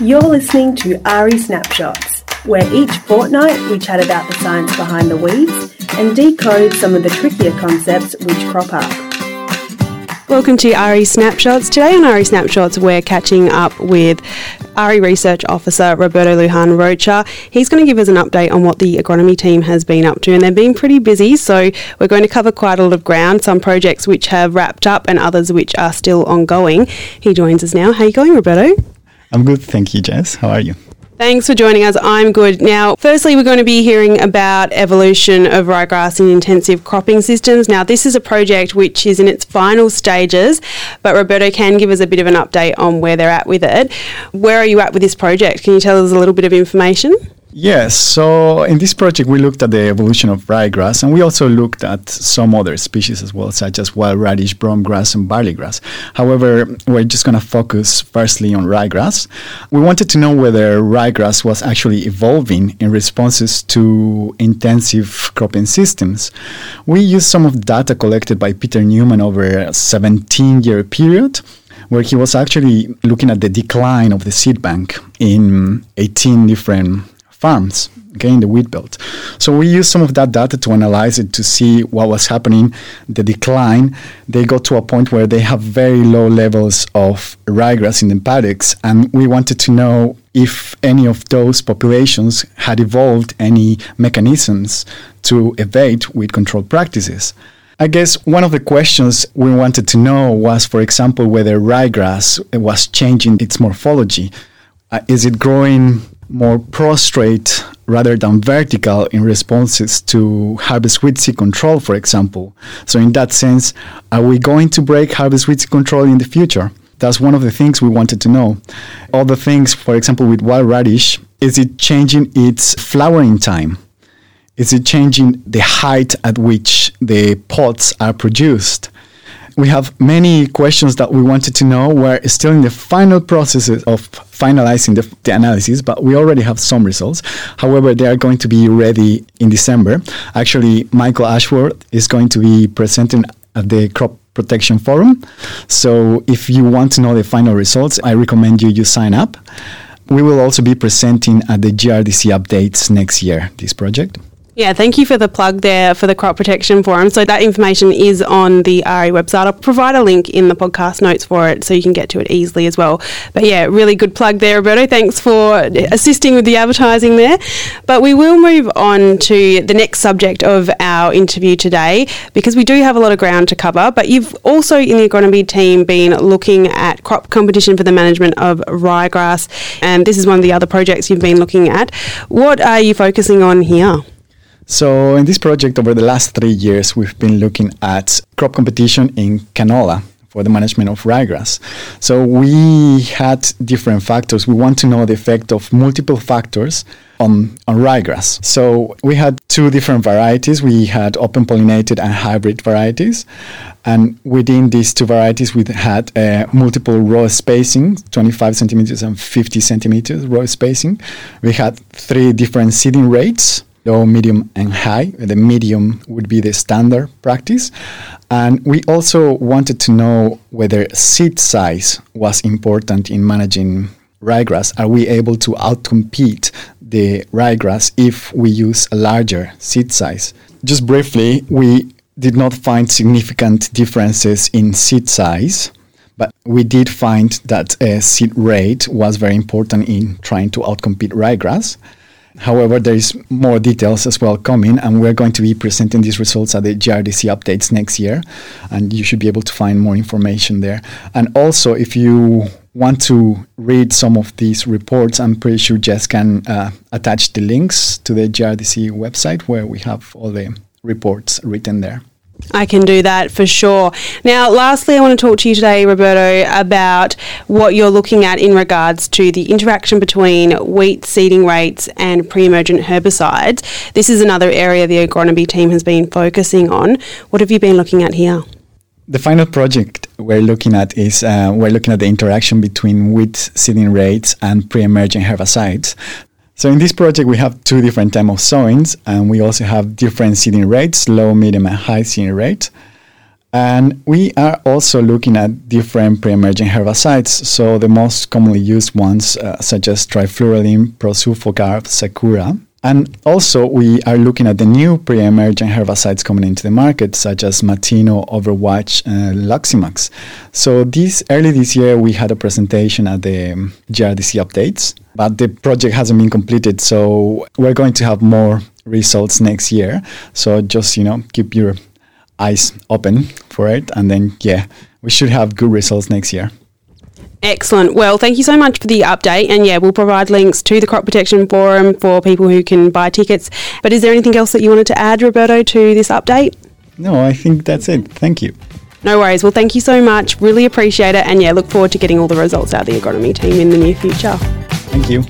You're listening to AHRI Snapshots, where each fortnight we chat about the science behind the weeds and decode some of the trickier concepts which crop up. Welcome to AHRI Snapshots. Today on AHRI Snapshots, we're catching up with AHRI Research Officer Roberto Lujan Rocha. He's going to give us an update on what the agronomy team has been up to, and they've been pretty busy. So we're going to cover quite a lot of ground. Some projects which have wrapped up, and others which are still ongoing. He joins us now. How are you going, Roberto? I'm good, thank you, Jess. How are you? Thanks for joining us. I'm good. Now, firstly, we're going to be hearing about evolution of ryegrass in intensive cropping systems. Now, this is a project which is in its final stages, but Roberto can give us a bit of an update on where they're at with it. Where are you at with this project? Can you tell us a little bit of information? Yes, so in this project we looked at the evolution of ryegrass and we also looked at some other species as well, such as wild radish, brome grass, and barley grass. However, we're just going to focus firstly on ryegrass. We wanted to know whether ryegrass was actually evolving in responses to intensive cropping systems. We used some of data collected by Peter Newman over a 17 year period where he was actually looking at the decline of the seed bank in 18 different farms okay, in the wheat belt. So we used some of that data to analyze it to see what was happening, the decline. They got to a point where they have very low levels of ryegrass in the paddocks, and we wanted to know if any of those populations had evolved any mechanisms to evade weed control practices. I guess one of the questions we wanted to know was, for example, whether ryegrass was changing its morphology. Uh, is it growing more prostrate rather than vertical in responses to harvest weed seed control, for example. So, in that sense, are we going to break harvest weed seed control in the future? That's one of the things we wanted to know. Other things, for example, with wild radish, is it changing its flowering time? Is it changing the height at which the pods are produced? We have many questions that we wanted to know. We're still in the final processes of finalizing the, the, analysis, but we already have some results. However, they are going to be ready in December. Actually, Michael Ashworth is going to be presenting at the Crop Protection Forum. So if you want to know the final results, I recommend you you sign up. We will also be presenting at the GRDC updates next year, this project. Yeah, thank you for the plug there for the Crop Protection Forum. So that information is on the AHRI website. I'll provide a link in the podcast notes for it so you can get to it easily as well. But yeah, really good plug there, Roberto. Thanks for assisting with the advertising there. But we will move on to the next subject of our interview today because we do have a lot of ground to cover. But you've also in the agronomy team been looking at crop competition for the management of ryegrass, and this is one of the other projects you've been looking at. What are you focusing on here? So, in this project, over the last three years, we've been looking at crop competition in canola for the management of ryegrass. So, we had different factors. We want to know the effect of multiple factors on, on ryegrass. So, we had two different varieties. We had open pollinated and hybrid varieties. And within these two varieties, we had uh, multiple row spacing 25 centimeters and 50 centimeters row spacing. We had three different seeding rates low, medium, and high. The medium would be the standard practice. And we also wanted to know whether seed size was important in managing ryegrass. Are we able to outcompete the ryegrass if we use a larger seed size? Just briefly, we did not find significant differences in seed size. But we did find that a seed rate was very important in trying to outcompete ryegrass. However, there is more details as well coming, and we're going to be presenting these results at the GRDC updates next year, and you should be able to find more information there. And also, if you want to read some of these reports, I'm pretty sure Jess can uh, attach the links to the GRDC website where we have all the reports written there. I can do that for sure. Now, lastly, I want to talk to you today, Roberto, about what you're looking at in regards to the interaction between wheat seeding rates and pre emergent herbicides. This is another area the agronomy team has been focusing on. What have you been looking at here? The final project we're looking at is uh, we're looking at the interaction between wheat seeding rates and pre emergent herbicides. So in this project, we have two different types of sowings, and we also have different seeding rates, low, medium, and high seeding rate. And we are also looking at different pre-emergent herbicides. So the most commonly used ones, uh, such as trifluralin, prosulfocarb, Sakura. And also, we are looking at the new pre-emergent herbicides coming into the market, such as Mateno, Overwatch, and Luximax. So this early this year, we had a presentation at the um, GRDC updates, but the project hasn't been completed. So we're going to have more results next year. So just you know, keep your eyes open for it, and then yeah, we should have good results next year. Excellent. Well, thank you so much for the update. And yeah, we'll provide links to the Crop Protection Forum for people who can buy tickets. But is there anything else that you wanted to add, Roberto, to this update? No, I think that's it. Thank you. No worries. Well, thank you so much. Really appreciate it. And yeah, look forward to getting all the results out of the agronomy team in the near future. Thank you.